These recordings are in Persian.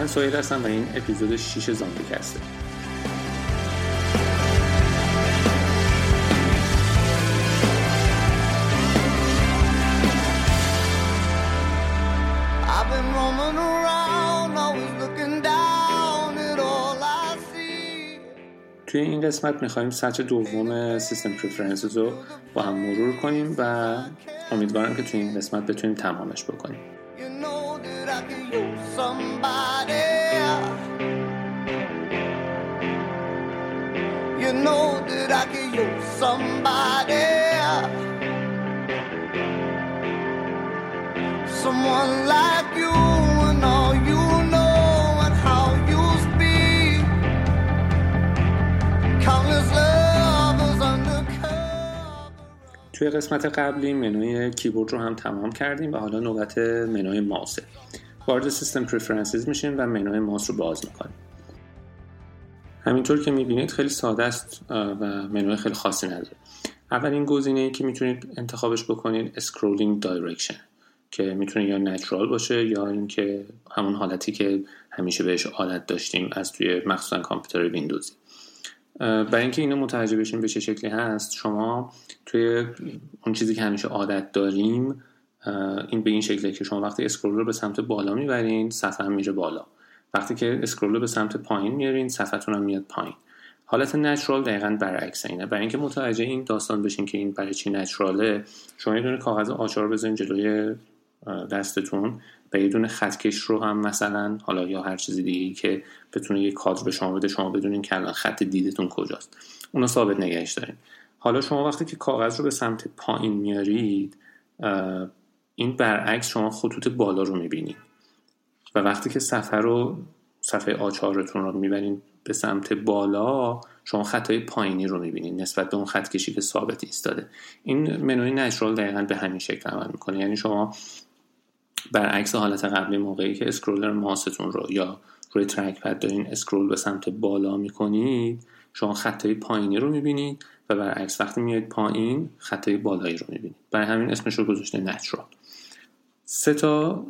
من سویل هستم و این اپیزود 6 زامبی کسته. توی این قسمت می‌خوایم سطح دوم سیستم پریفرنسز رو با هم مرور کنیم و امیدوارم که توی این قسمت بتونیم تمامش بکنیم You know that I can use somebody. You know that I can use somebody. Someone like you and all you know and how you speak. Countless lovers undercover. توی قسمت قبلی منوی کیبورد رو هم تمام کردیم و حالا نوبت منوی ماوسه وارد System Preferences میشیم و منوی ماوس رو باز می‌کنیم همینطور که می‌بینید خیلی ساده است و منوی خیلی خاصی نداره. اولین گزینه ای که می‌تونید انتخابش بکنید scrolling direction ه که می‌تونه یا natural باشه یا اینکه همون حالتی که همیشه بهش عادت داشتیم از توی مخصوصا کامپیوتر ویندوزی. برای اینکه اینو متوجه بشیم به چه شکلی هست شما توی اون چیزی که همیشه عادت داریم این به این شکله که شما وقتی اسکرول رو به سمت بالا می‌برین صفحه هم میره بالا. وقتی که اسکرول رو به سمت پایین میارین صفحتون هم میاد پایین. حالت نچرال دقیقا برعکس اینه. برای اینکه متوجه این داستان بشین که این برای چی نچراله شما یه دونه کاغذ آچار بزنین جلوی دستتون. و یه دونه خطکش رو هم مثلا حالا یا هر چیزی دیگه که بتونه یه کادر به شما بده شما بدونین که الان خط دیدتون کجاست. اونو ثابت نگهش دارین. حالا شما وقتی که کاغذ رو به سمت پایین میارید این برعکس شما خطوط بالا رو می‌بینید. و وقتی که صفحه رو صفحه آچارتون رو می‌برین به سمت بالا شما خطای پایینی رو می‌بینید نسبت به اون خط کشی که ثابت ایستاده. این منوی نچرال دقیقا به همین شکل عمل می‌کنه. یعنی شما برعکس حالت قبلی موقعی که scroller ماوستون رو یا روی trackpad دارین scroll به سمت بالا می‌کنید شما خطای پایینی رو می‌بینید و برعکس وقتی میاد پایین خطای بالایی رو می‌بینید. برای همین اسمش رو گذاشته natural سه تا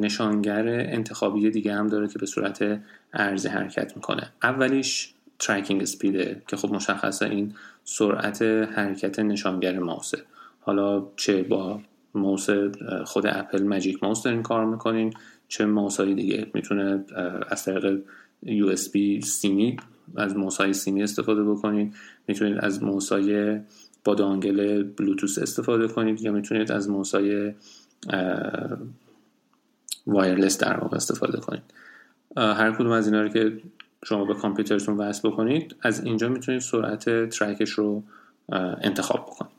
نشانگر انتخابی دیگه هم داره که به صورت عرضی حرکت می‌کنه. اولیش tracking speed ه که خب مشخصه این سرعت حرکت نشانگر ماوسه. حالا چه با ماوس خود اپل Magic Mouse دارین کار می‌کنین چه ماوس های دیگه. می‌تونه از طریق USB سیمی از ماوس های سیمی استفاده بکنید می‌تونید از ماوس های با dongle بلوتوث استفاده کنید یا می‌تونید از ماوس های wireless در واقع استفاده کنید. هر کدوم از اینا رو که شما به کامپیوترتون وصل بکنید از اینجا می‌تونید سرعت track ش رو انتخاب بکنید.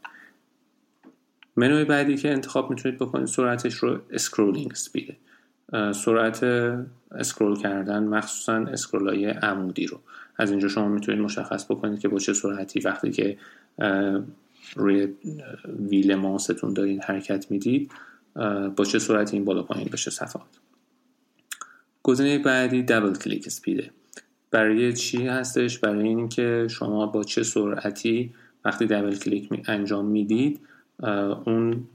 منوی بعدی که انتخاب می‌تونید بکنید سرعتش رو scrolling speed ه سرعت scroll کردن مخصوصا scroll های عمودی رو. از اینجا شما می‌تونید مشخص بکنید که با چه سرعتی وقتی که روی wheel ماوستون دارین حرکت می‌دید با چه سرعتی این بالا پایین بشه صفحات. گزینه بعدی double click speed ه برای چی هستش؟ برای اینکه شما با چه سرعتی وقتی double click می انجام می‌دید اون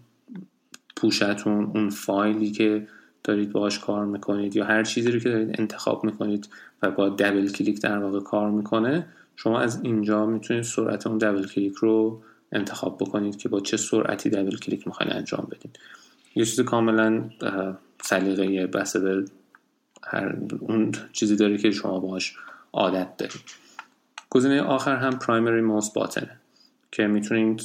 پوشه‌تون اون فایلی که دارید باهاش کار می‌کنید یا هر چیزی رو که دارید انتخاب می‌کنید و با double click در واقع کار می‌کنه شما از اینجا می‌تونید سرعت اون double click رو انتخاب بکنید که با چه سرعتی double click می‌خواین انجام بدید. یه چیز کاملا اه، سلیقه‌ای بسته به هر اون چیزی داره که شما باهاش عادت دارید. گزینه آخر هم primary mouse button ه که می‌تونید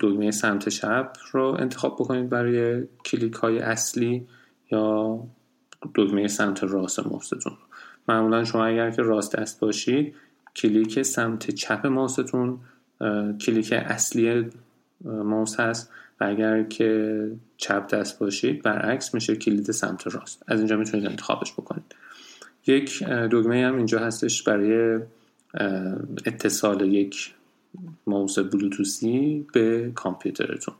دکمه سمت چپ رو انتخاب بکنید برای کلیک های اصلی یا دکمه سمت راست ماوستون. معمولا شما اگر که راست دست باشید کلیک سمت چپ ماوستون کلیک اصلی ماوس هست. و اگر که چپ دست باشید برعکس میشه کلید سمت راست. از اینجا می‌تونید انتخابش بکنید. یک اه، دکمه هم اینجا هستش برای اتصال یک ماوس بلوتوسی به کامپیوترتون.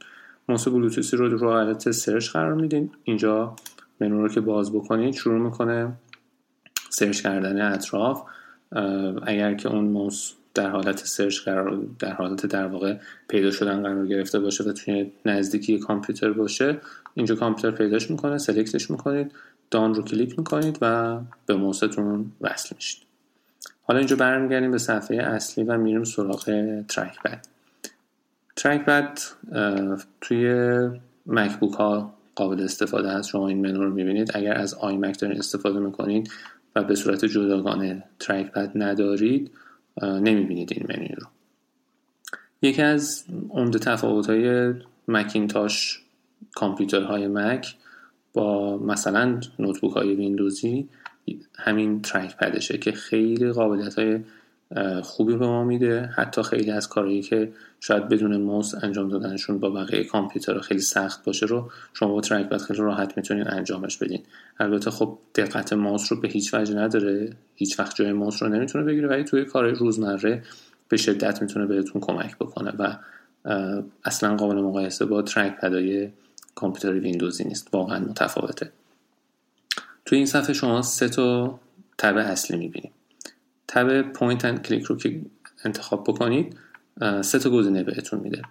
ماوس بلوتوسی رو رو حالت search قرار میدین. اینجا منو رو که باز بکنید شروع می‌کنه search کردن اطراف. اگر که اون ماوس در حالت search قرار در حالت در واقع پیدا شدن قرار گرفته باشه و توی نزدیکی کامپیوتر باشه اینجا کامپیوتر پیداش می‌کنه select ش می‌کنید done رو کلیک می‌کنید و به موستون وصل میشید. حالا اینجا برمیگردیم به صفحه اصلی و میریم سراغ trackpad. trackpad توی MacBook ها قابل استفاده هست. شما این منو رو می‌بینید. اگر از iMac دارین استفاده می‌کنید و به صورت جداگانه trackpad ندارید نمی‌بینید این منو رو. یکی از عمده تفاوت های مکینتاش کامپیوترهای مک با مثلا نوتبوک های ویندوزی همین ترک پدشه که خیلی قابلیت های خوبی به ما میده. حتی خیلی از کارهایی که شاید بدون موس انجام دادنشون با بقیه کامپیوتر خیلی سخت باشه رو شما با ترک پد خیلی راحت می‌تونید انجامش بدین. البته خب دقت ماوس رو به هیچ وجه نداره. هیچ وقت جای ماوس رو نمی‌تونه بگیره ولی توی کارهای روزمره به شدت می‌تونه بهتون کمک بکنه و اصلا قابل مقایسه با trackpad ای کامپیوتر ویندوزی نیست. واقعا متفاوته. توی این صفحه شما سه تا tab اصلی می‌بینید tab point and click رو که انتخاب بکنید سه تا گزینه بهتون میده.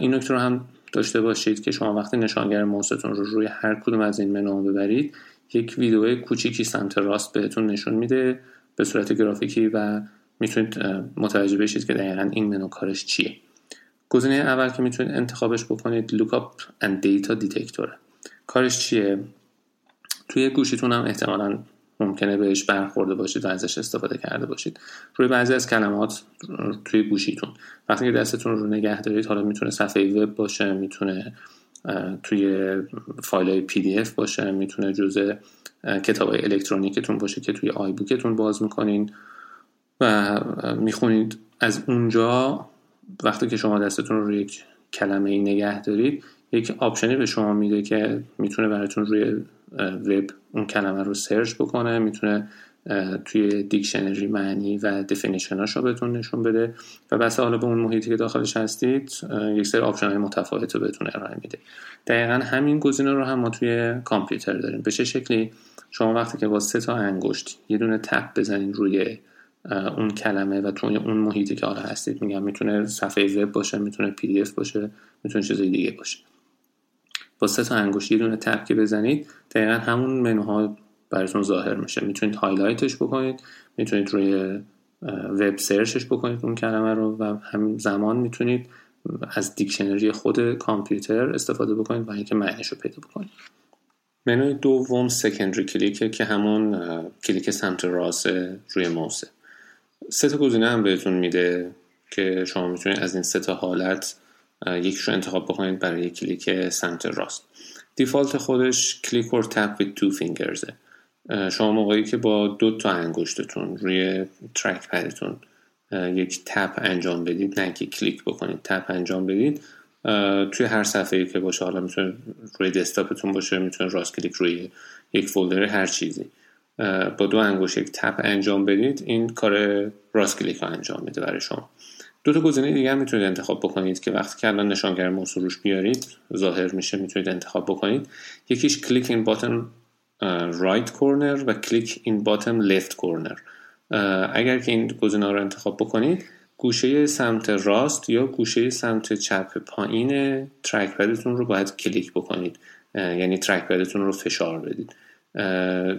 این نکته رو هم داشته باشید که شما وقتی نشانگر موستون رو روی هر کدوم از این منو ببرید یک ویدیو کوچیکی سمت راست بهتون نشون میده به صورت گرافیکی و می‌تونید متوجه بشید که دقیقا این منو کارش چیه. گزینه اول که می‌تونید انتخابش بکنید lookup and data detector. کارش چیه؟ توی گوشیتون هم احتمالا ممکنه بهش برخورده باشید و ازش استفاده کرده باشید. روی بعضی از کلمات توی گوشیتون. وقتی که دستتون رو نگه دارید حالا می‌تونه صفحه وب باشه می‌تونه توی فایل های پی دی اف باشه می‌تونه جزء کتاب های الکترونیکتون باشه که توی iBook تون باز می‌کنین و می‌خونید. از اونجا وقتی که شما دستتون رو روی کلمه ای نگه دارید یک option ی به شما میده که می‌تونه براتون روی وب اون کلمه رو search بکنه می‌تونه توی دیکشنری معنی و definition اش رو بهتون نشون بده و بسته حالا به اون محیطی که داخلش هستید یک سری option های متفاوت رو بهتون ارائه میده. دقیقا همین گزینه رو هم ما توی کامپیوتر داریم. به چه شکلی؟ شما وقتی که با سه تا انگشت یه دونه tap بزنید روی اون کلمه و توی اون محیطی که حالا هستید میگم می‌تونه صفحه وب باشه می‌تونه PDF باشه می‌تونه چیزای دیگه باشه. با سه تا انگشت یه دونه tap که بزنید دقیقا همون منوها براتون ظاهر میشه. می‌تونید highlight ش بکنید می‌تونید روی وب search ش بکنید اون کلمه رو و همین زمان می‌تونید از دیکشنری خود کامپیوتر استفاده بکنید و اینکه معنیش رو پیدا بکنید. منوی دوم secondary click ه که همون کلیک سمت راست روی موسه سه تا گزینه هم بهتون میده که شما می‌تونید از این سه تا حالت یکیش رو انتخاب بکنید برای کلیک سمت راست. default خودش click or tap with two fingers شما موقعی که با دو تا انگشتتون روی trackpad تون یک tap انجام بدید نه که کلیک بکنید tap انجام بدید توی هر صفحه که باشه حالا می‌تونه روی دسکتاپتون باشه می‌تونه راست کلیک روی یک folder هر چیزی. با دو انگشت یک tap انجام بدید این کار راست کلیک رو انجام میده برای شما. دو تا گزینه دیگه هم می‌تونید انتخاب بکنید که وقتی که الان نشانگر موس رو روش بیارید ظاهر میشه می‌تونید انتخاب بکنید. یکیش click in bottom right corner و click in bottom left corner اگر که این گزینه رو انتخاب بکنید گوشه سمت راست یا گوشه سمت چپ پایین trackpad تون رو باید کلیک بکنید. یعنی trackpad تون رو فشار بدید.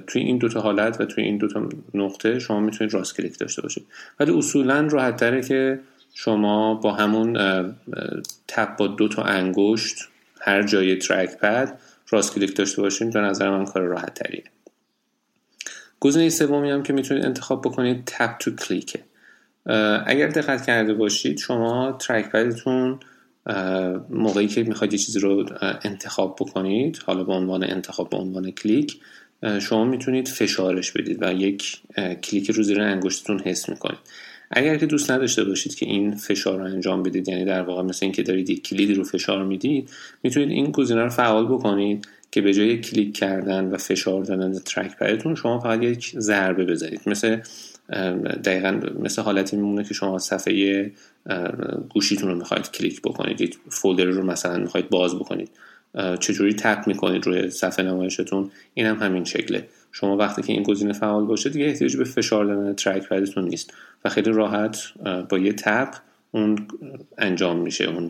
توی این دوتا حالت و توی این دوتا نقطه شما می‌تونید راست کلیک داشته باشید. ولی اصولا راحت که شما با همون tap با دو تا انگشت هر جای trackpad راست کلیک داشته باشید به نظر من کار راحت تریه. گزینه سومی هم که می‌تونید انتخاب بکنید tap to click ه اگر دقت کرده باشید شما trackpad تون موقعی که می‌خواید یه چیزی رو انتخاب بکنید حالا به عنوان انتخاب به عنوان کلیک شما می‌تونید فشارش بدید و یک کلیک رو زیر انگشتتون حس می‌کنید. اگر که دوست نداشته باشید که این فشار رو انجام بدید یعنی در واقع مثل اینکه دارید یک کلیدی رو فشار می‌دید می‌تونید این گزینه رو فعال بکنید که به جای کلیک کردن و فشار دادن trackpad تون شما فقط یک ضربه بزنید. مثل دقیقا مثل حالتی میمونه که شما صفحه گوشیتون رو می‌خواید کلیک بکنید یک folder رو مثلا می‌خواید باز بکنید. چجوری tap می‌کنید روی صفحه نمایشتون؟ این هم همین شکله. شما وقتی که این گزینه فعال باشه دیگه احتیاج به فشار دادن trackpad تون نیست و خیلی راحت با یه tap اون انجام میشه اون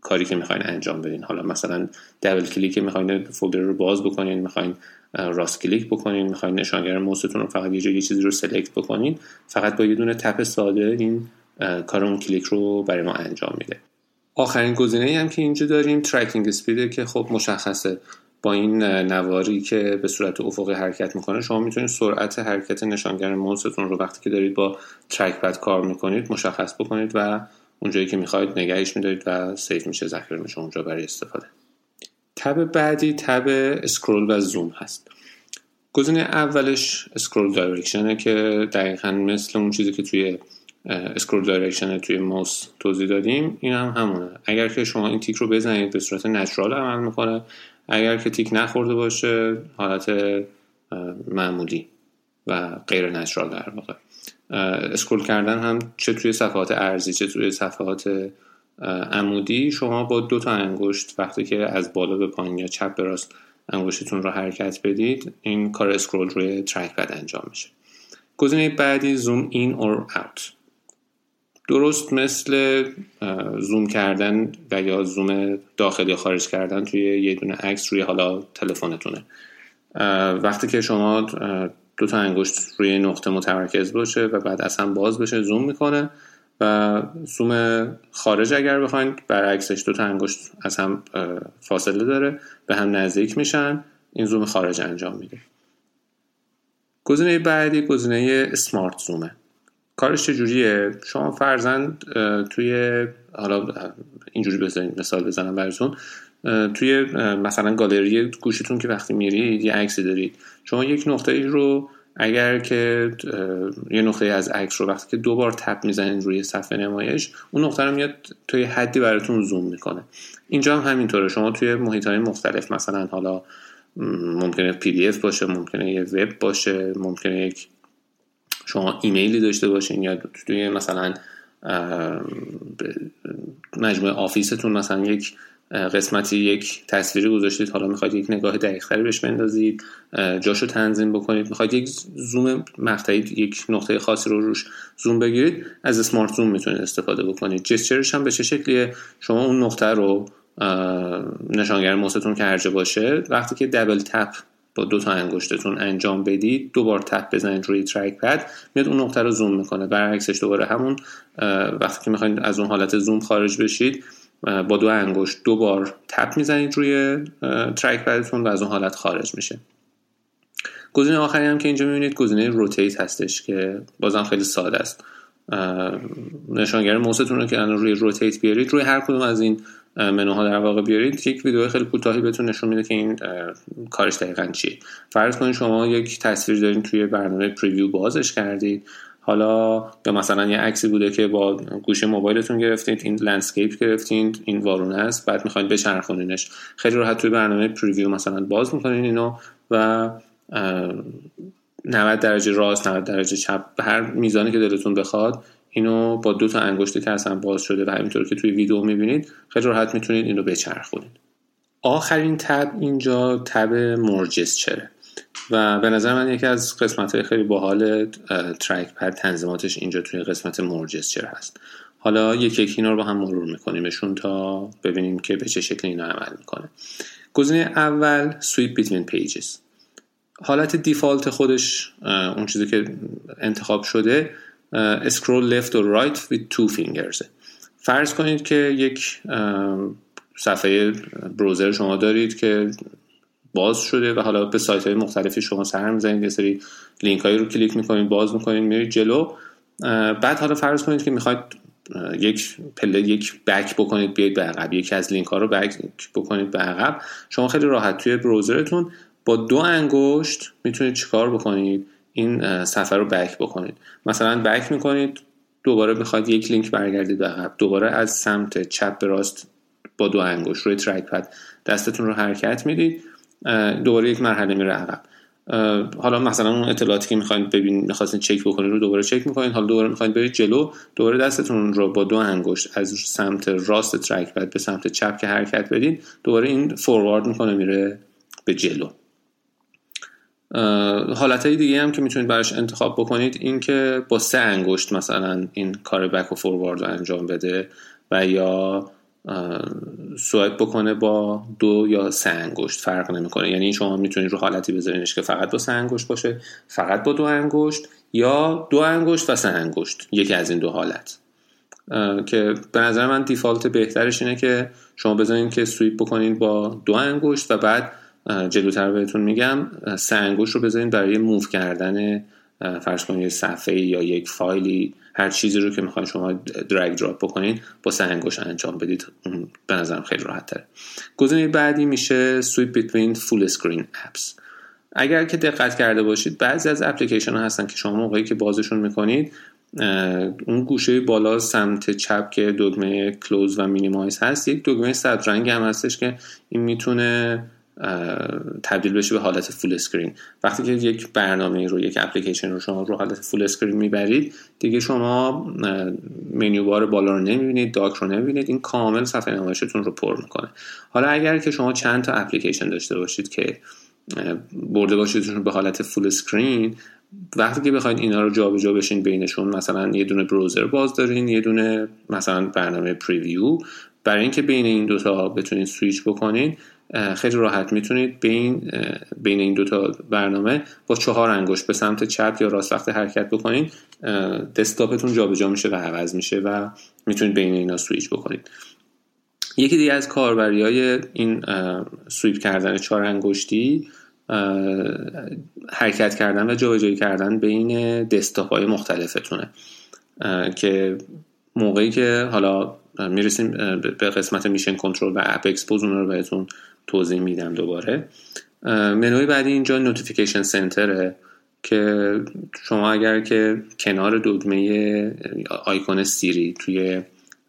کاری که می‌خواین انجام بدین. حالا مثلا double click می‌خواین folder رو باز بکنین می‌خواین راست کلیک بکنین می‌خواین نشانگر موستون رو فقط یه یه چیزی رو select بکنین فقط با یه دونه tap ساده این کار اون کلیک رو برای ما انجام میده. آخرین گزینه هم که اینجا داریم tracking speed ه که خب مشخصه. با این نواری که به صورت افقی حرکت می‌کنه شما می‌تونید سرعت حرکت نشانگر موستون رو وقتی که دارید با trackpad کار می‌کنید مشخص بکنید و اونجایی که می‌خواید نگهش میدارید و save میشه ذخیره میشه اونجا برای استفاده. tab بعدی tab scroll و زوم هست. گزینه اولش scroll direction ه که دقیقا مثل اون چیزی که توی scroll direction توی ماوس توضیح دادیم این هم همونه. اگر که شما این تیک رو بزنید به صورت natural عمل می‌کنه. اگر که تیک نخورده باشه حالت معمولی و غیر natural در واقع. scroll کردن هم چه توی صفحات عرضی چه توی صفحات عمودی شما با دو تا انگشت وقتی که از بالا به پایین یا چپ به راست انگشتتون رو حرکت بدید این کار scroll روی trackpad انجام میشه. گزینه بعدی zoom in or out. درست مثل زوم کردن و یا زوم داخلی خارج کردن توی یه دونه عکس روی حالا تلفنتونه. وقتی که شما دو تا انگشت روی نقطه متمرکز باشه و بعد اصلا باز بشه زوم می‌کنه و زوم خارج اگر بخواین برعکسش دو تا انگشت از هم فاصله داره به هم نزدیک میشن این زوم خارج انجام میده. گزینه بعدی گزینه اسمارت زومه. کارش چجوریه؟ شما فرزند توی حالا اینجوری بزنید مثال بزنم براتون توی مثلا گالری گوشیتون که وقتی میرید یه عکسی دارید. شما یک نقطه ای رو اگر که یه نقطه از عکس رو وقتی که دو بار تپ می‌زنید روی صفحه نمایش اون نقطه رو میاد توی حدی براتون زوم می‌کنه. اینجا هم همینطوره. شما توی محیط های مختلف مثلا حالا ممکنه پی دی اف باشه ممکنه یه وب باشه ممکنه یک شما ایمیلی داشته باشین یا توی مثلا مجموعه آفیستون مثلا یک قسمتی یک تصویری گذاشتید حالا می‌خواید یک نگاه دقیقتری بهش بندازید جاشو تنظیم بکنید می‌خواید یک زوم مقطعی یک نقطه خاصی رو روش زوم بگیرید از اسمارت زوم می‌تونید استفاده بکنید. جسچرش هم به چه شکلیه؟ شما اون نقطه رو نشانگر موستون که هرجه باشه وقتی که دبل تپ با دو تا انگشتتون انجام بدید دوبار تپ بزنید روی ترک پد میاد اون نقطه رو زوم می‌کنه. برعکسش دوباره همون وقتی که می‌خواید از اون حالت زوم خارج بشید با دو انگشت دو بار تپ می‌زنید روی ترک پدتون و از اون حالت خارج میشه. گزینه آخری هم که اینجا می‌بینید گزینه روتیت هستش که بازم خیلی ساده است. نشانگر موستون رو که الان روی روتیت بیارید روی هر کدوم از این منوها در واقع بیارید یک ویدیو خیلی کوتاهی بهتون نشون میده که این کارش دقیقا چیه. فرض کنید شما یک تصویر دارین توی برنامه پریویو بازش کردید. حالا یا مثلا یه عکسی بوده که با گوشی موبایلتون گرفتید این landscape گرفتید این وارونه است بعد می‌خواید بچرخونینش. خیلی راحت توی برنامه Preview مثلا باز می‌کنین اینو و 90 درجه راست 90 درجه چپ هر میزانی که دلتون بخواد اینو با دو تا انگشتی که اصلا باز شده و همینطور که توی ویدیو می‌بینید خیلی راحت می‌تونید اینو بچرخونید. آخرین tab اینجا tab more gestures ه و به نظر من یکی از قسمت های خیلی باحال trackpad تنظیماتش اینجا توی قسمت more gestures هست. حالا یک یک اینا رو با هم مرور میکنیمشون تا ببینیم که به چه شکل اینا عمل می‌کنه. گزینه اول swipe between pages حالت default خودش اون چیزی که انتخاب شده scroll left or right with two fingers. فرض کنید که یک صفحه browser شما دارید که باز شده و حالا به سایت های مختلفی شما سر می‌زنید یه سری لینک هایی رو کلیک می‌کنید باز می‌کنید میرید جلو. بعد حالا فرض کنید که می‌خواید یک پله یک back بکنید بیاید به عقب. یکی از لینک ها رو back بکنید به عقب. شما خیلی راحت توی browser تون با دو انگشت می‌تونید چیکار بکنید؟ این صفحه رو back بکنید. مثلا back می‌کنید دوباره بخواید یک لینک برگردید عقب. دوباره از سمت چپ به راست با دو انگشت روی ترک پد دستتون رو حرکت می‌دید دوباره یک مرحله میره عقب. حالا مثلا اون اطلاعاتی که می‌خواید ببین می‌خواستین چک بکنید رو دوباره چک می‌کنید. حالا دوباره می‌خواید برید جلو دوباره دستتون رو با دو انگشت از سمت راست ترک پد به سمت چپ که حرکت بدید دوباره این فوروارد می‌کنه میره به جلو. حالت های دیگه هم که می‌تونید براش انتخاب بکنید این که با سه انگشت مثلا این کار بک و فوروارد رو انجام بده و یا swipe بکنه با دو یا سه انگشت فرق نمی‌کنه. یعنی شما می‌تونید رو حالتی بذارینش که فقط با سه انگشت باشه فقط با دو انگشت یا دو انگشت و سه انگشت یکی از این دو حالت. که به نظر من default بهترش اینه که شما بذارین که swipe بکنین با دو انگشت و بعد جلوتر بهتون میگم انگشت رو بذارین برای move کردن فرض کنید صفحه یا یک فایلی هر چیزی رو که می‌خواین شما drag drop بکنین با انگشت انجام بدید. به نظرم خیلی راحت تره گزینه بعدی میشه swipe between full screen apps اگر که دقت کرده باشید بعضی از اپلیکیشن ها هستن که شما موقعی که بازشون می‌کنید اون گوشه بالا سمت چپ که دگمه close و minimize هست یک دگمه سبز رنگ هم هستش که این می‌تونه تبدیل بشه به حالت full screen وقتی که یک برنامه رو یک اپلیکیشن رو شما رو حالت full screen می‌برید دیگه شما menu bar بالا رو نمی‌بینید Dock رو نمی‌بینید این کامل صفحه نمایشتون رو پر می‌کنه. حالا اگر که شما چند تا اپلیکیشن داشته باشید که برده باشیدشون به حالت full screen وقتی که بخواید اینا رو جابجا بشین بینشون مثلا یه دونه browser باز دارین یه دونه مثلا برنامه Preview برای اینکه بین این دوتا بتونید سویچ بکنین خیلی راحت می‌تونید بین بین این دوتا برنامه با چهار انگشت به سمت چپ یا راست وقت حرکت بکنید desktop تون جابجا میشه و عوض میشه و می‌تونید بین اینا سویچ بکنید. یکی دیگه از کاربری های این swipe کردن چهار انگشتی حرکت کردن و جابجایی کردن بین desktop های مختلفتونه که موقعی که حالا می‌رسیم به قسمت Mission Control و App Exposé اون رو بهتون توضیح میدم دوباره. منوی بعدی اینجا Notification Center ه که شما اگر که کنار دکمه آیکون Siri توی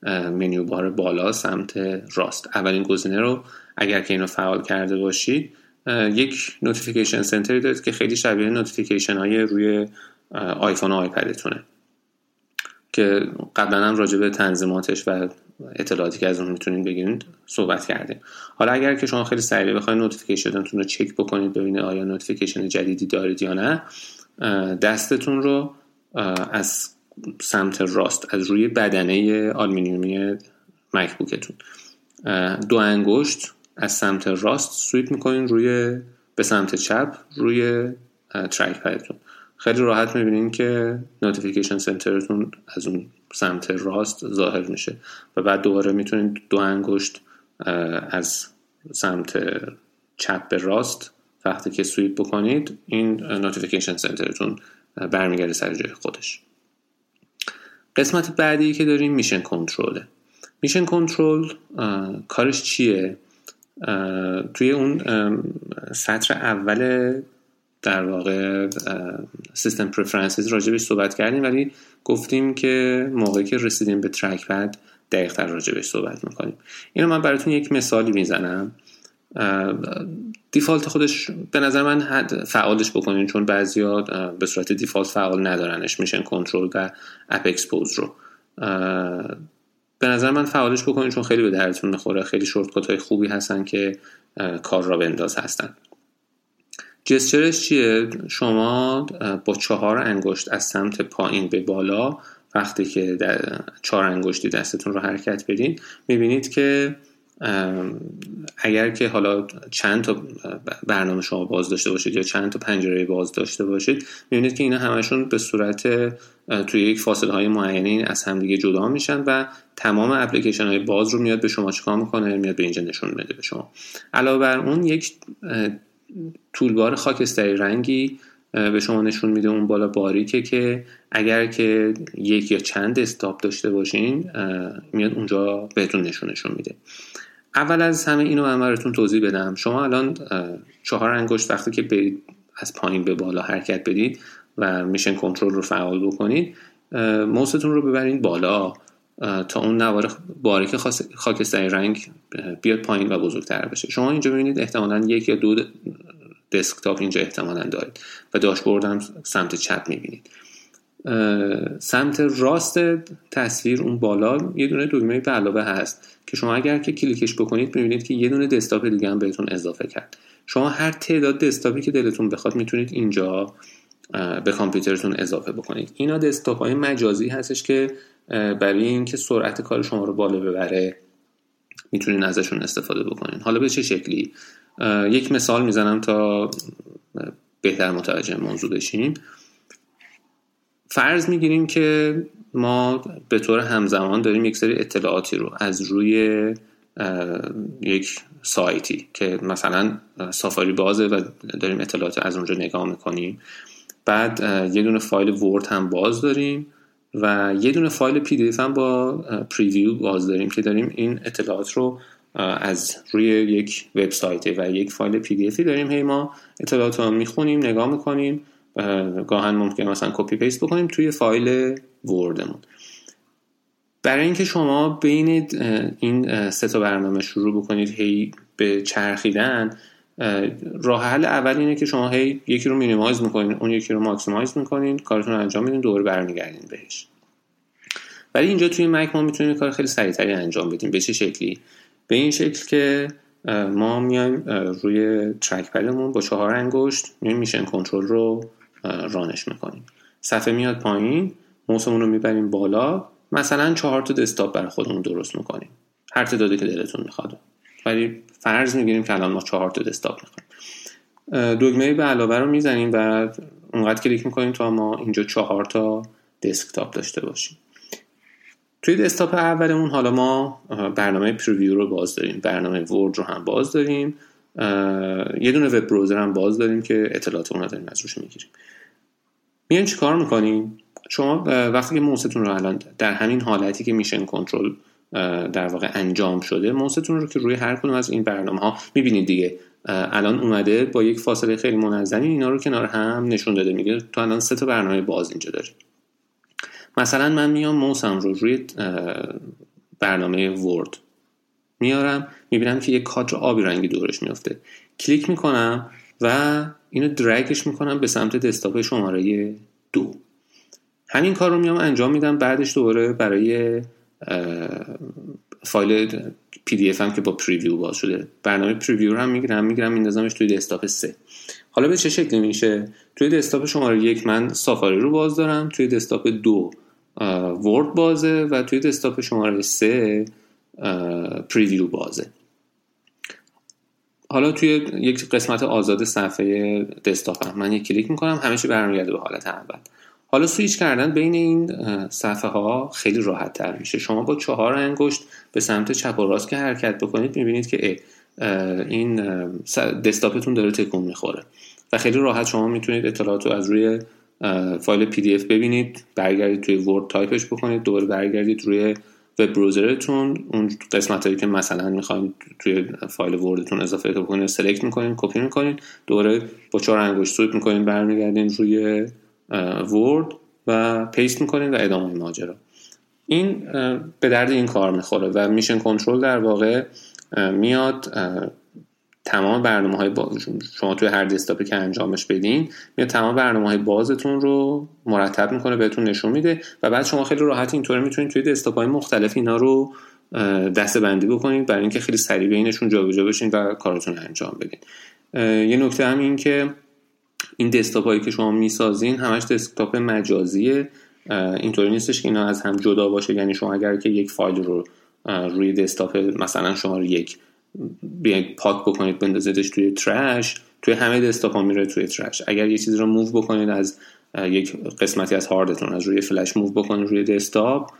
menu bar بالا سمت راست اولین گزینه رو اگر که اینو فعال کرده باشید یک Notification Center ی دارید که خیلی شبیه notification های روی آیفون و آیپدتونه. که قبلا هم راجع به تنظیماتش و اطلاعاتی که از اون می‌تونید بگیرید صحبت کردیم. حالا اگر که شما خیلی سریع بخواید notification تون رو چک بکنید ببینید آیا notification جدیدی دارید یا نه دستتون رو از سمت راست از روی بدنه آلومینیومی MacBook تون. دو انگشت از سمت راست swipe می‌کنین روی به سمت چپ روی trackpad تون خیلی راحت می‌بینین که Notification Center تون از اون سمت راست ظاهر میشه و بعد دوباره می‌تونید دو انگشت از سمت چپ به راست وقتی که swipe بکنید این Notification Center تون برمیگرده سر جای خودش. قسمت بعدی که داریم Mission Control ه Mission Control کارش چیه؟ توی اون سطر اول در واقع System Preferences راجبش صحبت کردیم ولی گفتیم که موقعی که رسیدیم به trackpad دقیق تر راجبش صحبت می‌کنیم. اینو من براتون یک مثالی می‌زنم. default خودش به نظر من فعالش بکنین چون بعضیا به صورت default فعال ندارنش Mission Control و App Exposé رو. به نظر من فعالش بکنین چون خیلی به دردتون می‌خوره خیلی shortcut های خوبی هستن که کار راه بنداز هستن. gesture ش چیه؟ شما با چهار انگشت از سمت پایین به بالا وقتی که چهار انگشتی دستتون رو حرکت بدین می‌بینید که اگر که حالا چند تا برنامه شما باز داشته باشید یا چند تا پنجره باز داشته باشید می‌بینید که اینا همشون به صورت توی یک فاصله های معینی از همدیگه جدا میشن و تمام اپلیکیشن های باز رو میاد به شما چیکار می‌کنه؟ میاد به اینجا نشون میده به شما. علاوه بر اون یک طولبار خاکستری رنگی به شما نشون میده اون بالا باریکه که اگر که یک یا چند استاپ داشته باشین میاد اونجا بهتون نشونشون میده. اول از همه اینو من براتون توضیح بدم. شما الان چهار انگشت وقتی که برید از پایین به بالا حرکت بدید و میشن کنترل رو فعال بکنید موستون رو ببرید بالا. تا اون نوار باریک خاکستری رنگ بیاد پایین و بزرگتر بشه. شما اینجا ببینید احتمالا یک یا دو دسکتاپ اینجا احتمالا دارید و داشبورد هم سمت چپ می‌بینید. سمت راست تصویر اون بالا یه دونه دکمه به علاوه هست که شما اگر که کلیکش بکنید می‌بینید که یه دونه دسکتاپ دیگه هم بهتون اضافه کرد. شما هر تعداد دسکتاپی که دلتون بخواد می‌تونید اینجا به کامپیوترتون اضافه بکنید. اینا دسکتاپ های مجازی هستش که برای اینکه سرعت کار شما رو بالا ببره می‌تونین ازشون استفاده بکنین. حالا به چه شکلی؟ یک مثال می‌زنم تا بهتر متوجه موضوع بشیم. فرض می‌گیریم که ما به طور همزمان داریم یک سری اطلاعاتی رو از روی یک سایتی که مثلا سافاری بازه و داریم اطلاعات از اونجا نگاه می‌کنیم. بعد یه دونه فایل ورد هم باز داریم. و یه دونه فایل PDF هم با Preview باز داریم که داریم این اطلاعات رو از روی یک وبسایت و یک فایل PDF داریم. هی ما اطلاعات رو می‌خونیم نگاه می‌کنیم گاهن ممکن مثلا copy paste بکنیم توی فایل Word مون. برای اینکه شما بین این سه تا برنامه شروع بکنید هی به چرخیدن راه حل اول اینه که شما هی یکی رو minimize می‌کنین اون یکی رو maximize می‌کنین کارتون رو انجام میدین دوباره برمیگردین بهش. ولی اینجا توی مک ما می‌تونیم کار خیلی سریعتری انجام بدیم به چه شکلی؟ به این شکل که ما میایم روی ترک پدمون با چهار انگشت میایم میشن کنترل رو رانش می‌کنیم. صفحه میاد پایین موسمون رو می‌بریم بالا مثلا چهار تا دسکتاپ برای خودمون درست می‌کنیم. هر تعدادی که دلتون می‌خواد. ولی فرض می‌گیریم که الان ما چهار تا دسکتاپ می‌خوایم. دکمه به علاوه رو می‌زنیم و اونقدر کلیک می‌کنیم تا ما اینجا چهار تا دسکتاپ داشته باشیم. توی دسکتاپ اولمون حالا ما برنامه پریویو رو باز داریم. برنامه ورد رو هم باز داریم. یه دونه وب بروزر هم باز داریم که اطلاعات اون رو داریم از روش می‌گیریم. میایم چیکار می‌کنیم؟ شما وقتی که موستون رو الان در همین حالتی که میشن کنترل در واقع انجام شده. موستون رو که روی هر کدوم از این برنامه ها می‌بینید دیگه. الان اومده با یک فاصله خیلی منظمی اینا رو کنار هم نشون داده. میگه تو الان سه تا برنامه باز اینجا داری. مثلا من میام موسم رو روی برنامه ورد میارم. می‌بینم که یک کادر آبی رنگی دورش میفته کلیک می‌کنم و اینو درگش می‌کنم به سمت دسکتاپ شماره دو. همین کار رو میام انجام میدم. بعدش دوباره برای فایل PDF هم که با Preview باز شده. برنامه Preview رو هم می‌گیرم می‌گیرم میندازمش توی دسکتاپ 3 حالا به چه شکلی میشه؟ توی دسکتاپ شماره یک من Safari رو باز دارم توی دسکتاپ دو Word بازه و توی دسکتاپ شماره 3 Preview بازه. حالا توی یک قسمت آزاد صفحه دسکتاپ من یک کلیک می‌کنم همیشه برمیگرده به حالت اول. حالا سویچ کردن بین این صفحه ها خیلی راحت تر میشه. شما با چهار انگشت به سمت چپ و راست که حرکت بکنید می‌بینید که این دسکتاپتون داره تکون می‌خوره و خیلی راحت شما می‌تونید اطلاعات رو از روی فایل PDF ببینید برگردید توی Word تایپش بکنید دوباره برگردید روی web browser تون اون قسمت هایی که مثلا می‌خواید توی فایل Word تون اضافه بکنید select می‌کنید کپی می‌کنید دوباره با چهار انگشت swipe می‌کنید برمیگردین روی ورد و پیست می‌کنید و ادامه ماجرا. این به درد این کار می‌خوره و میشن کنترل در واقع میاد تمام برنامه های شما توی هر دسکتاپی که انجامش بدین میاد تمام برنامه های بازتون رو مرتب می‌کنه بهتون نشون میده و بعد شما خیلی راحت اینطوری می‌تونید توی دسکتاپ های مختلف اینا رو دسته بندی بکنید برای اینکه خیلی سریع بینشون جابجا بشین و کارتون انجام بدین. یه نکته هم این که این دسکتاپ هایی که شما می‌سازین همش دسکتاپ مجازیه. اینطوری نیستش که اینا از هم جدا باشه. یعنی شما اگر که یک فایل رو روی دسکتاپ مثلا شما یک بیاید پاک بکنید بندازیدش توی trash توی همه دسکتاپ ها میره توی trash. اگر یه چیزی رو move بکنید از یک قسمتی از هاردتون از روی فلش move بکنید روی دسکتاپ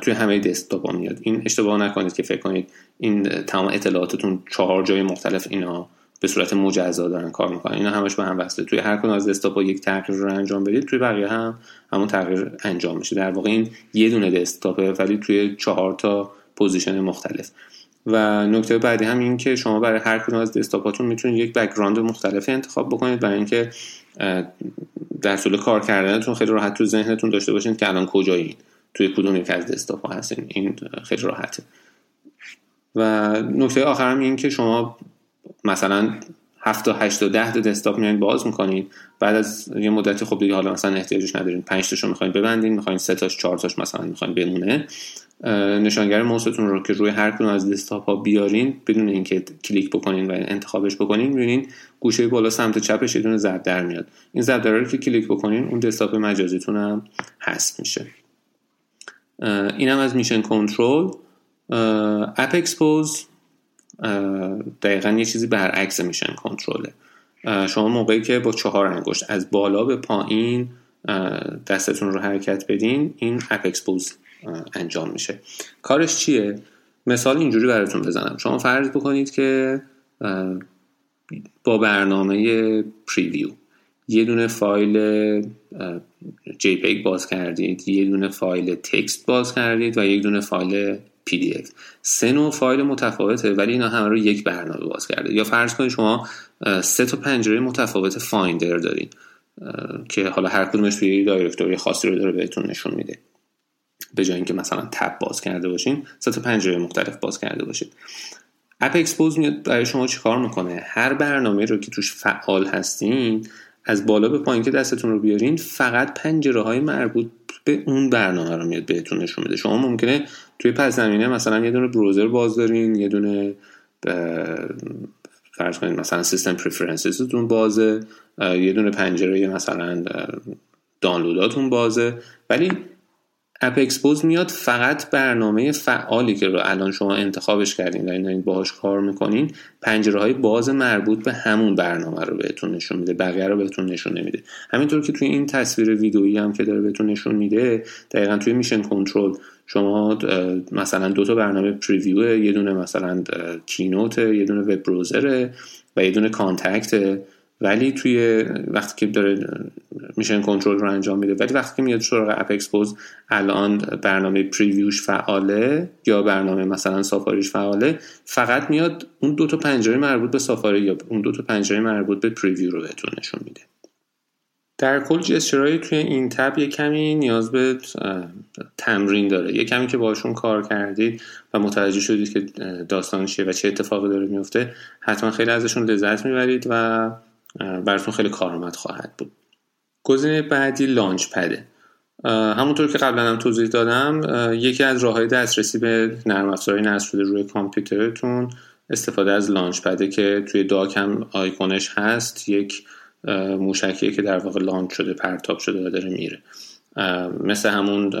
توی همه دسکتاپ ها میاد. این اشتباه نکنید که فکر کنید این تمام اطلاعاتتون چهار جای مختلف اینا به صورت مجزا دارن کار می‌کنن. اینا همش به هم وصله. توی هر کدوم از دسکتاپ یک تغییر رو انجام بدید توی بقیه هم همون تغییر انجام میشه. در واقع این یه دونه دسکتاپه ولی توی چهار تا position مختلف. و نکته بعدی هم این که شما برای هر کدوم از دسکتاپاتون می‌تونید یک background مختلفی انتخاب بکنید برای اینکه در طول کار کردنتون خیلی راحت تو ذهنتون داشته باشید که الان کجایید توی کدوم یک از دسکتاپ هستین. این خیلی راحته. و نکته آخر هم این که شما مثلا 7 تا 8 تا 10 تا دسکتاپ میایین باز می‌کنید بعد از یه مدتی خب دیگه حالا مثلا احتیاجش ندارین. 5 تاشو می‌خواین ببندین می‌خواین 3 تاش 4 تاش مثلا می‌خواین بمونه. نشانگر موستون رو که روی هر کدوم از دسکتاپ ها بیارین بدون اینکه کلیک بکنین و انتخابش بکنین می‌بینین گوشه بالا سمت چپش یه دونه ضرب در میاد. این ضرب در رو که کلیک بکنین اون دسکتاپ مجازیتون هم بسته میشه. اینم از Mission Control. App Exposé. دقیقا یه چیزی برعکس Mission Control ه شما موقعی که با چهار انگشت از بالا به پایین دستتون رو حرکت بدین این App Exposé انجام میشه. کارش چیه؟ مثال اینجوری براتون بزنم. شما فرض بکنید که با برنامه Preview یه دونه فایل JPEG باز کردید یه دونه فایل text باز کردید و یک دونه فایل PDF سه نوع فایل متفاوته ولی اینا همه رو یک برنامه باز کرده. یا فرض کنید شما سه تا پنجره متفاوت Finder دارید که حالا هر کدومش توی directory خاصی رو داره بهتون نشون میده. به جای اینکه مثلا تب باز کرده باشین سه تا پنجره مختلف باز کرده باشید App Exposé میاد برای شما چیکار می‌کنه؟ هر برنامه رو که توش فعال هستین از بالا به پایین که دستتون رو بیارین فقط پنجره های مربوط به اون برنامه رو میاد بهتون نشون میده. شما ممکنه توی پس زمینه مثلا یه دونه browser باز دارین یه دونه فرض کنید مثلا System Preferences تون بازه یه دونه پنجره مثلا دانلوداتون بازه. ولی App Exposé میاد فقط برنامه فعالی که رو الان شما انتخابش کردین دارین دارین باهاش کار می‌کنین پنجره های باز مربوط به همون برنامه رو بهتون نشون میده بقیه رو بهتون نشون نمیده. همینطور که توی این تصویر ویدئویی هم که داره بهتون نشون میده دقیقا توی Mission Control شما مثلا دو تا برنامه Preview یه دونه مثلا Keynote یه دونه web browser ه و یه دونه Contact. ولی توی وقتی که داره Mission Control رو انجام میده ولی وقتی که میاد سراغ App Exposé الان برنامه Preview ش فعاله یا برنامه مثلا Safari ش فعاله فقط میاد اون دو تا پنجره مربوط به سافاری یا اون دو تا پنجره مربوط به پریویو رو بهتون نشون میده. در کل جسچرهای توی این تب یه کمی نیاز به تمرین داره. یه کمی که باشون کار کردید و متوجه شدید که داستان چیه و چه اتفاقی داره میفته حتما خیلی ازشون لذت می‌برید و براتون خیلی کارآمد خواهد بود. گزینه بعدی لانچ پده همونطور که قبلا هم توضیح دادم یکی از راه های دسترسی به نرم افزارهای نصب شده روی کامپیوترتون استفاده از Launchpad ه که توی Dock هم آیکونش هست یک موشکیه که در واقع launch شده پرتاب شده و داره میره. مثل همون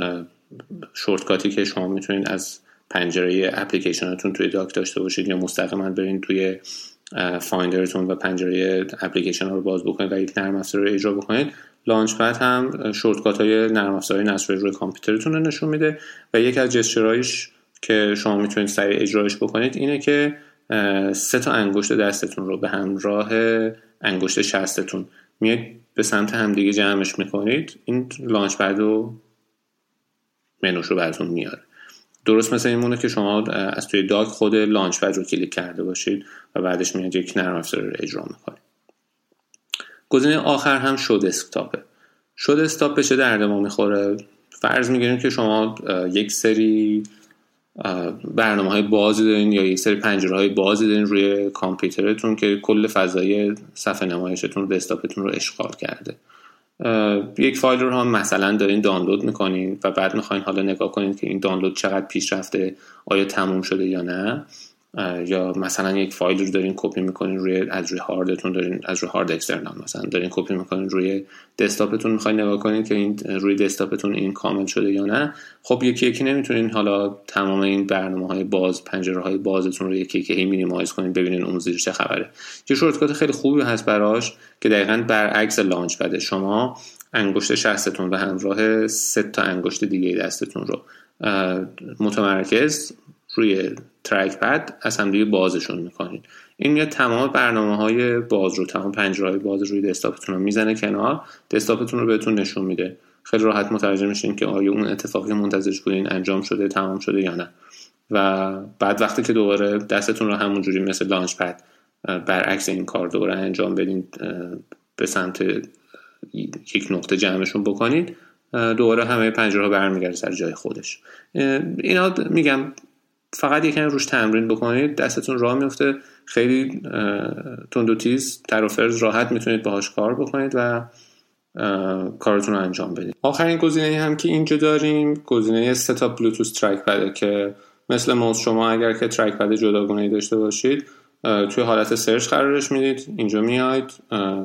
shortcut ی که شما می‌تونید از پنجره اپلیکیشناتون توی Dock داشته باشید یا مستقیما برین توی Finder تون و پنجره اپلیکیشن رو باز بکنید و یک نرم افزار رو اجرا بکنید. Launchpad هم shortcut های نرم افزاری نصب روی کامپیوترتون رو نشون میده و یک از gesture هایش که شما می‌تونید سریع اجرایش بکنید اینه که سه تا انگشت دستتون رو به همراه انگشت شستتون میاد به سمت همدیگه جمعش می‌کنید. این Launchpad رو منوش رو براتون میاره. درست مثل این می‌مونه که شما از توی Dock خود Launchpad رو کلیک کرده باشید و بعدش میاد یک نرم افزار رو اجرا می‌کنید گزینه آخر هم شو دسکتاپه. شو دسکتاپ به چه درد ما می‌خوره؟ فرض می‌گیریم که شما یک سری برنامه های بازی دارین یا یک سری پنجره های بازی دارین روی کامپیوترتون که کل فضای صفحه نمایشتون دسکتاپتون رو اشغال کرده. یک فایل رو هم مثلا دارین دانلود می‌کنین و بعد می‌خواین حالا نگاه کنین که این دانلود چقدر پیش رفته آیا تموم شده یا نه. یا مثلا یک فایل رو دارین کپی می‌کنین روی از روی هاردتون دارین از روی هارد external مثلا دارین کپی می‌کنین روی دسکتاپتون می‌خواین نگاه کنین که این روی دسکتاپتون این کامل شده یا نه. خب یکی یکی نمی‌تونین حالا تمام این برنامه های باز پنجره های بازتون رو یکی یکی minimize کنین ببینین اون زیر چه خبره. یه shortcut خیلی خوبی هست براش که دقیقا برعکس Launchpad ه. شما انگشت شستتون و همراه سه تا انگشت دیگه دستتون رو متمرکز روی ترک پد از هم دیگه بازشون می‌کنید. این میاد تمام برنامه های باز رو تمام پنجره های باز روی دسکتاپتون رو می‌زنه کنار دسکتاپتون رو بهتون نشون میده. خیلی راحت متوجه میشین که آیا اون اتفاقی منتظرش بودین انجام شده تمام شده یا نه. و بعد وقتی که دوباره دستتون رو همونجوری مثل لانچ پد برعکس این کار دوباره انجام بدین به سمت یک نقطه جمعشون بکنید دوباره همه پنجره ها برمیگرده سر جای خودش. اینا میگم فقط یکم روش تمرین بکنید دستتون راه میفته خیلی تند و تیز تر و فرز راحت می‌تونید باهاش کار بکنید و کارتون رو انجام بدید. آخرین گزینه هم که اینجا داریم گزینه setup Bluetooth trackpad ه که مثل موس شما اگر که trackpad جداگانه داشته باشید توی حالت search قرارش می‌دید اینجا میاید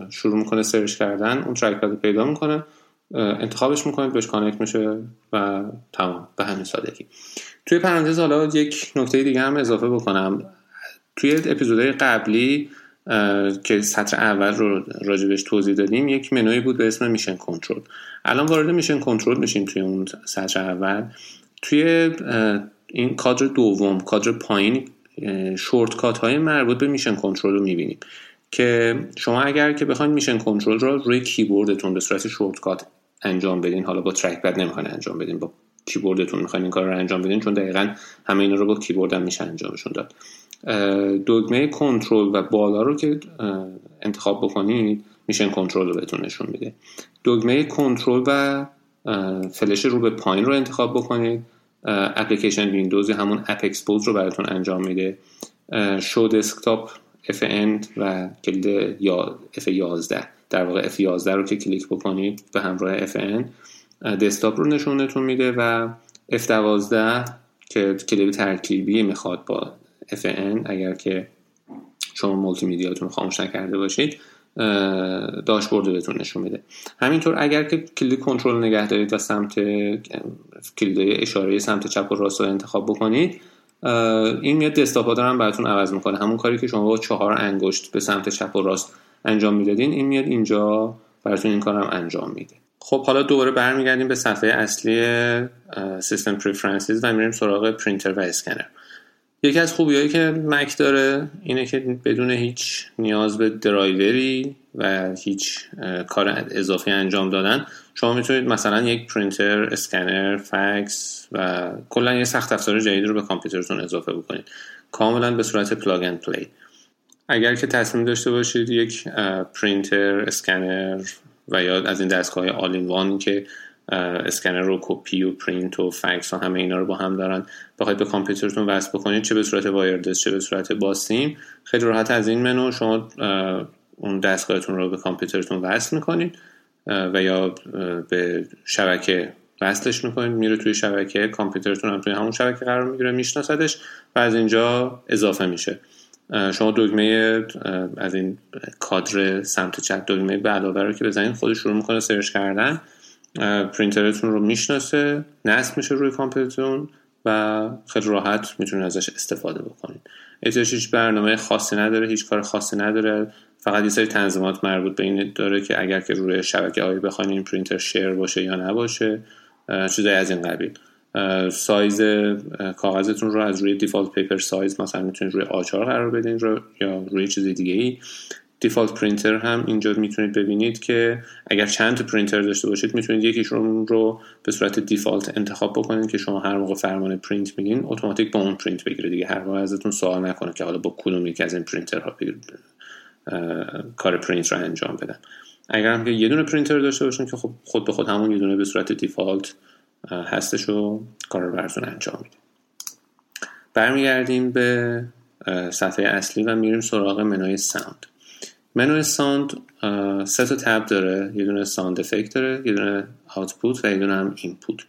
شروع می‌کنه search کردن اون trackpad پیدا می‌کنه. انتخابش می‌کنید بهش connect میشه و تمام به همین سادگی. توی پرانتز حالا یک نکته دیگه هم اضافه بکنم. توی اپیزودهای قبلی که سطر اول رو راجبش توضیح دادیم یک منوی بود به اسم Mission Control الان وارد Mission Control میشیم توی اون سطر اول. توی این کادر دوم کادر پایین shortcut های مربوط به Mission Control رو می‌بینیم. که شما اگر که بخواید Mission Control رو روی کیبوردتون به صورت shortcut انجام بدین حالا با trackpad نمی‌خواین انجام بدین با کیبوردتون می‌خواین این کار رو انجام بدین چون دقیقا همه اینا رو با کیبورد هم میشه انجامشون داد. دگمه کنترل و بالا رو که انتخاب بکنید Mission Control رو بهتون نشون میده. دگمه کنترل و فلش رو به پایین رو انتخاب بکنید. application windows همون App Exposé رو براتون انجام میده. show desktop FN و کلید یا F11 در واقع F11 رو که کلیک بکنید به همراه FN دسکتاپ رو نشونتون میده و F12 که کلید ترکیبی می‌خواد با FN اگر که شما مولتی میدیاتون خاموش نکرده باشید داشبورد بهتون نشون میده. همینطور اگر که کلید کنترل نگه دارید و سمت کلیدهای اشاره سمت چپ و راست رو انتخاب بکنید این میاد دسکتاپ هم براتون عوض می‌کنه. همون کاری که شما با چهار انگشت به سمت چپ و راست انجام می‌دادین این میاد اینجا براتون این کارم انجام میده. خب حالا دوباره برمیگردیم به صفحه اصلی System Preferences و میریم سراغ پرینتر و اسکنر یکی از خوبیهایی که مک داره اینه که بدون هیچ نیاز به درایوری و هیچ کار اضافی انجام دادن شما می‌تونید مثلا یک پرینتر، اسکنر، فکس و کلا یه سخت افزار جدید رو به کامپیوترتون اضافه بکنید. کاملا به صورت plug and play اگر که تصمیم داشته باشید یک پرینتر، اسکنر و یا از این دستگاه all-in-one که اسکنر و کپی و پرینت و فکس و همه اینا رو با هم دارن بخواید به کامپیوترتون وصل بکنید چه به صورت وایردس چه به صورت باسیم خیلی راحت از این منو شما اون دستگاهتون رو به کامپیوترتون وصل می‌کنید و یا به شبکه وصلش می‌کنید میره توی شبکه کامپیوترتون هم توی همون شبکه قرار می‌گیره میشناسدش و از اینجا اضافه میشه. شما دکمه از این کادر سمت چپ دکمه به علاوه رو که بزنید خودش شروع می‌کنه سرچ کردن پرینترتون رو می‌شناسه نصب میشه روی کامپیوترتون و خیلی راحت می‌تونید ازش استفاده بکنید. احتیاج هیچ برنامه خاصی نداره هیچ کار خاصی نداره. فقط یه سری تنظیمات مربوط به این داره که اگر که روی شبکه هایی بخواین این پرینتر share باشه یا نباشه چیزایی از این قبیل. سایز کاغذتون رو از روی default paper size مثلا می‌تونید روی آچهار قرار بدین رو یا روی چیز دیگه ای default printer هم اینجا می‌تونید ببینید که اگر چند پرینتر داشته باشید می‌تونید یکیشون رو به صورت default انتخاب بکنید که شما هر موقع فرمان پرینت میگین اتوماتیک با اون پرینت بگیره دیگه. هر موقع ازتون سوال نکنه که حالا با کدوم یکی از این پرینترها کار پرینت رو انجام بدن. اگر هم که یه دونه پرینتر داشته باشین که خب خود به خود همون یه دونه به صورت default هستش و کار رو براتون انجام میده. برمیگردیم به صفحه اصلی و میریم سراغ منوی sound. منوی sound سه تا tab داره. یه دونه sound effect داره یه دونه output و یه دونه هم input.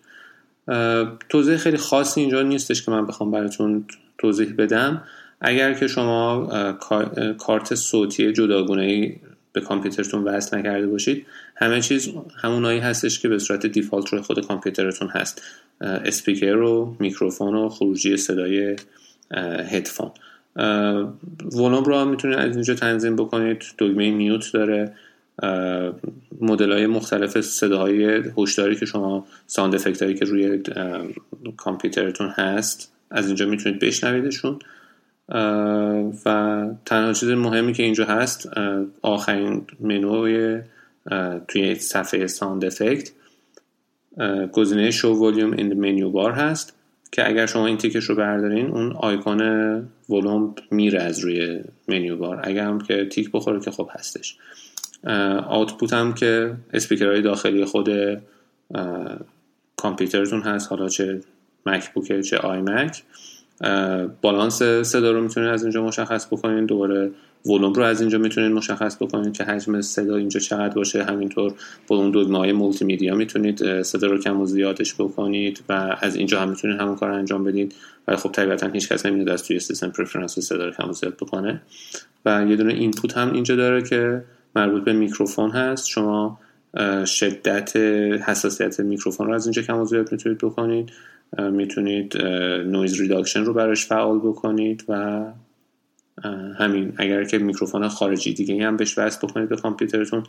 توضیح خیلی خاصی اینجا نیستش که من بخوام براتون توضیح بدم. اگر که شما کارت صوتی جداگونه ای به کامپیوترتون وصل نکرده باشید. همه چیز همونایی هستش که به صورت default روی خود کامپیوترتون هست. اسپیکر و میکروفون و خروجی صدای هدفون. ولوم رو می‌تونید از اینجا تنظیم بکنید. دکمه mute داره. مدل های مختلف صداهای هشداری که شما sound effect هایی که روی کامپیوترتون هست از اینجا می‌تونید بشنویدشون. و تنها چیز مهمی که اینجا هست آخرین منوی توی صفحه sound effect گزینه show volume in menu bar هست که اگر شما این تیکش رو بردارین اون آیکون ولوم میره از روی menu bar اگر هم که تیک بخوره که خب هستش. output هم که اسپیکرهای داخلی خود کامپیوترتون هست حالا چه مکبوکه چه آی مک. بالانس صدا رو می‌تونید از اینجا مشخص بکنید دوباره ولوم رو از اینجا می‌تونید مشخص بکنید که حجم صدا اینجا چقدر باشه. همینطور با اون دکمه های مولتی میدیا می‌تونید صدا رو کم و زیادش بکنید و از اینجا هم می‌تونید همون کار انجام بدید ولی خب طبیعتا هیچ کس نمیاد از توی System Preferences صدا رو کم و زیاد بکنه. و یه دونه input هم اینجا داره که مربوط به میکروفون هست. شما شدت حساسیت میکروفون رو از اینجا کم زیاد می‌تونید بکنید. می‌تونید noise reduction رو براش فعال بکنید و همین. اگر که میکروفون خارجی دیگه هم بهش وصل بکنید به کامپیوترتون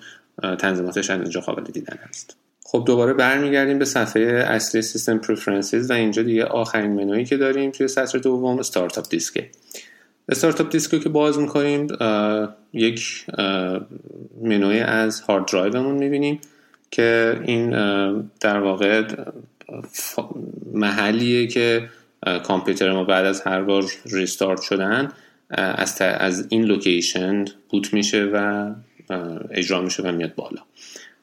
تنظیماتش از اینجا قابل دیدن هست خب دوباره برمیگردیم به صفحه اصلی System Preferences و اینجا دیگه آخرین منویی که داریم توی سطر دوم startup disk ه startup disk و که باز می‌کنیم یک منوی از hard drive مون می‌بینیم که این در واقع محلیه که کامپیوتر ما بعد از هر بار restart شدن از, از این location boot میشه و اجرا میشه و میاد بالا.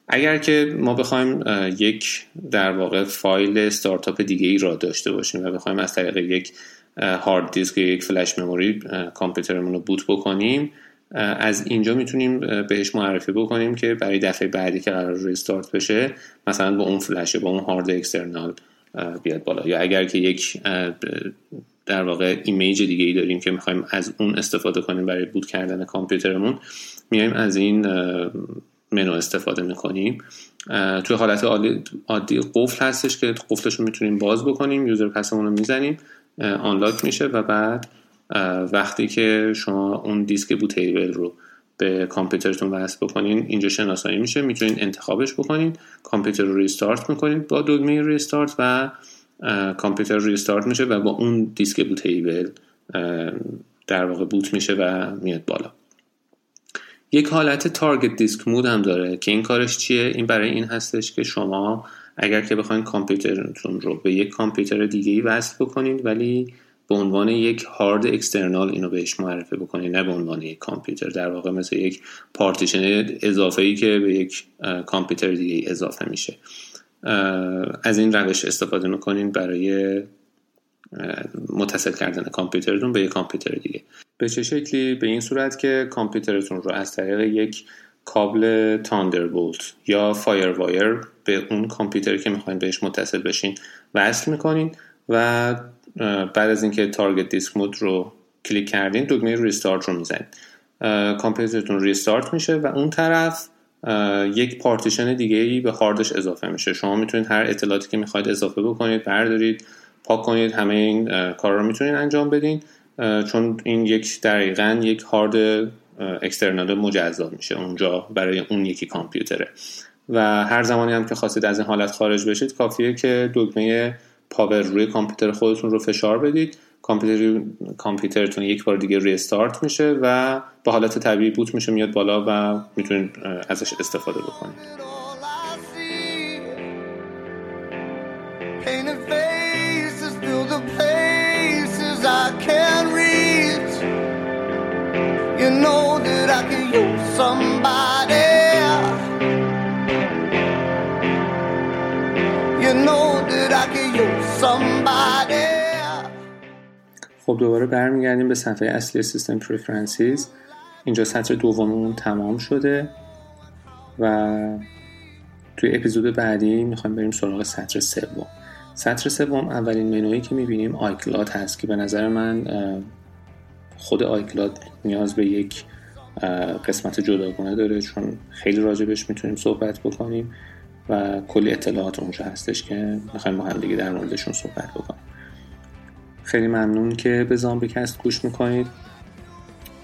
اگر که ما بخوایم یک در واقع فایل استارتاپ دیگه ای را داشته باشیم و بخوایم از طریق یک هارد دیسک یا یک flash memory کامپیوترمون رو boot بکنیم. از اینجا می‌تونیم بهش معرفی بکنیم که برای دفعه بعدی که قرار restart بشه مثلا با اون فلشه با اون هارد external بیاد بالا. یا اگر که یک در واقع image دیگه ای داریم که می‌خوایم از اون استفاده کنیم برای boot کردن کامپیوترمون میایم از این منو استفاده می‌کنیم. توی حالت عادی قفل هستش که قفلش رو می‌تونیم باز بکنیم user pass مون رو می‌زنیم. unlock میشه و بعد وقتی که شما اون دیسک bootable رو به کامپیوترتون وصل بکنین اینجا شناسایی میشه می‌تونین انتخابش بکنین کامپیوتر رو restart می‌کنید با دکمه restart و کامپیوتر restart میشه و با اون دیسک bootable در واقع boot میشه و میاد بالا. یک حالت target disk mode هم داره که این کارش چیه؟ این برای این هستش که شما اگر که بخواید کامپیوترتون رو به یک کامپیوتر دیگه ای وصل بکنید ولی به عنوان یک هارد external اینو بهش معرفی بکنید نه به عنوان یک کامپیوتر. در واقع مثل یک پارتیشن اضافه ای که به یک کامپیوتر دیگه اضافه میشه. از این روش استفاده می‌کنین برای متصل کردن کامپیوترتون به یک کامپیوتر دیگه. به چه شکلی؟ به این صورت که کامپیوترتون رو از طریق یک کابل Thunderbolt یا FireWire به اون کامپیوتری که می‌خواین بهش متصل بشین وصل می‌کنین و بعد از اینکه target disk mode رو کلیک کردین دکمه restart رو می‌زنید کامپیوترتون restart میشه و اون طرف یک پارتیشن دیگه ای به هاردش اضافه میشه. شما می‌تونید هر اطلاعاتی که می‌خواید اضافه بکنید بردارید پاک کنید همه این کار رو می‌تونید انجام بدین. چون این یک دقیقا یک هارد اکسترنال مجزا میشه اونجا برای اون یکی کامپیوتره. و هر زمانی هم که خواستید از این حالت خارج بشید کافیه که دکمه پاور روی کامپیوتر خودتون رو فشار بدید. کامپیوتر کامپیوترتون یک بار دیگه ریستارت میشه و به حالت طبیعی بوت میشه میاد بالا و می‌تونید ازش استفاده بکنید. خب دوباره برمیگردیم به صفحه اصلی System Preferences. اینجا سطر دوممون تمام شده و توی اپیزود بعدی می‌خوایم بریم سراغ سطر سوم. سطر سوم اولین منویی که می‌بینیم iCloud هست که به نظر من خود iCloud نیاز به یک قسمت جداگانه داره چون خیلی راجبش می‌تونیم صحبت بکنیم. و کلی اطلاعات اونجا هستش که می‌خوایم با هم در موردشون صحبت بکنیم. خیلی ممنون که به زامبیکست گوش می‌کنید.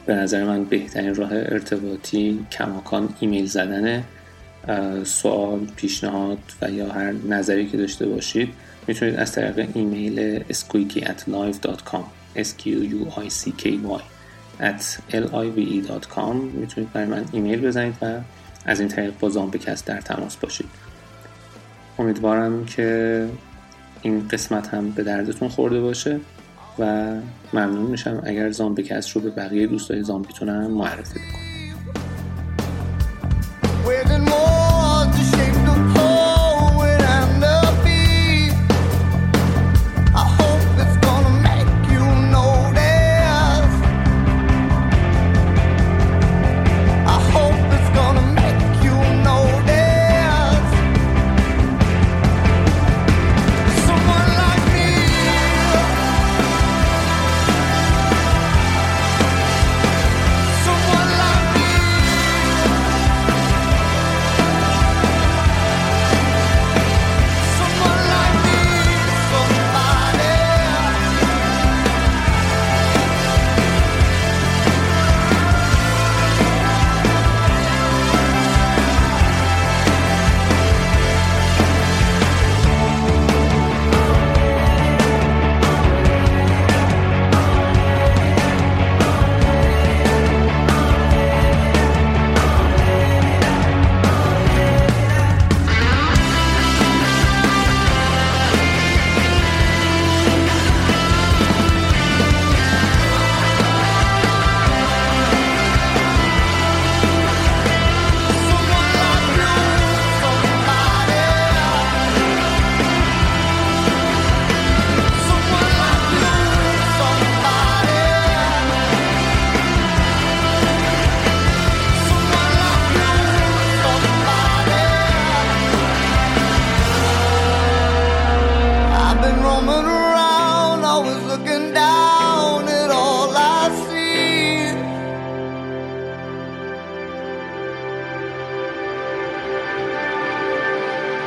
به نظر من بهترین راه ارتباطی کماکان ایمیل زدن سوال پیشنهاد و یا هر نظری که داشته باشید می‌تونید از طریق ایمیل squeaky s q u i c k y at live.com می‌تونید برای من ایمیل بزنید و از این طریق با زامبیکست در تماس باشید. امیدوارم که این قسمت هم به دردتون خورده باشه و ممنون میشم اگر زامبیکست رو به بقیه دوستای زامبیتون هم معرفی بکنید.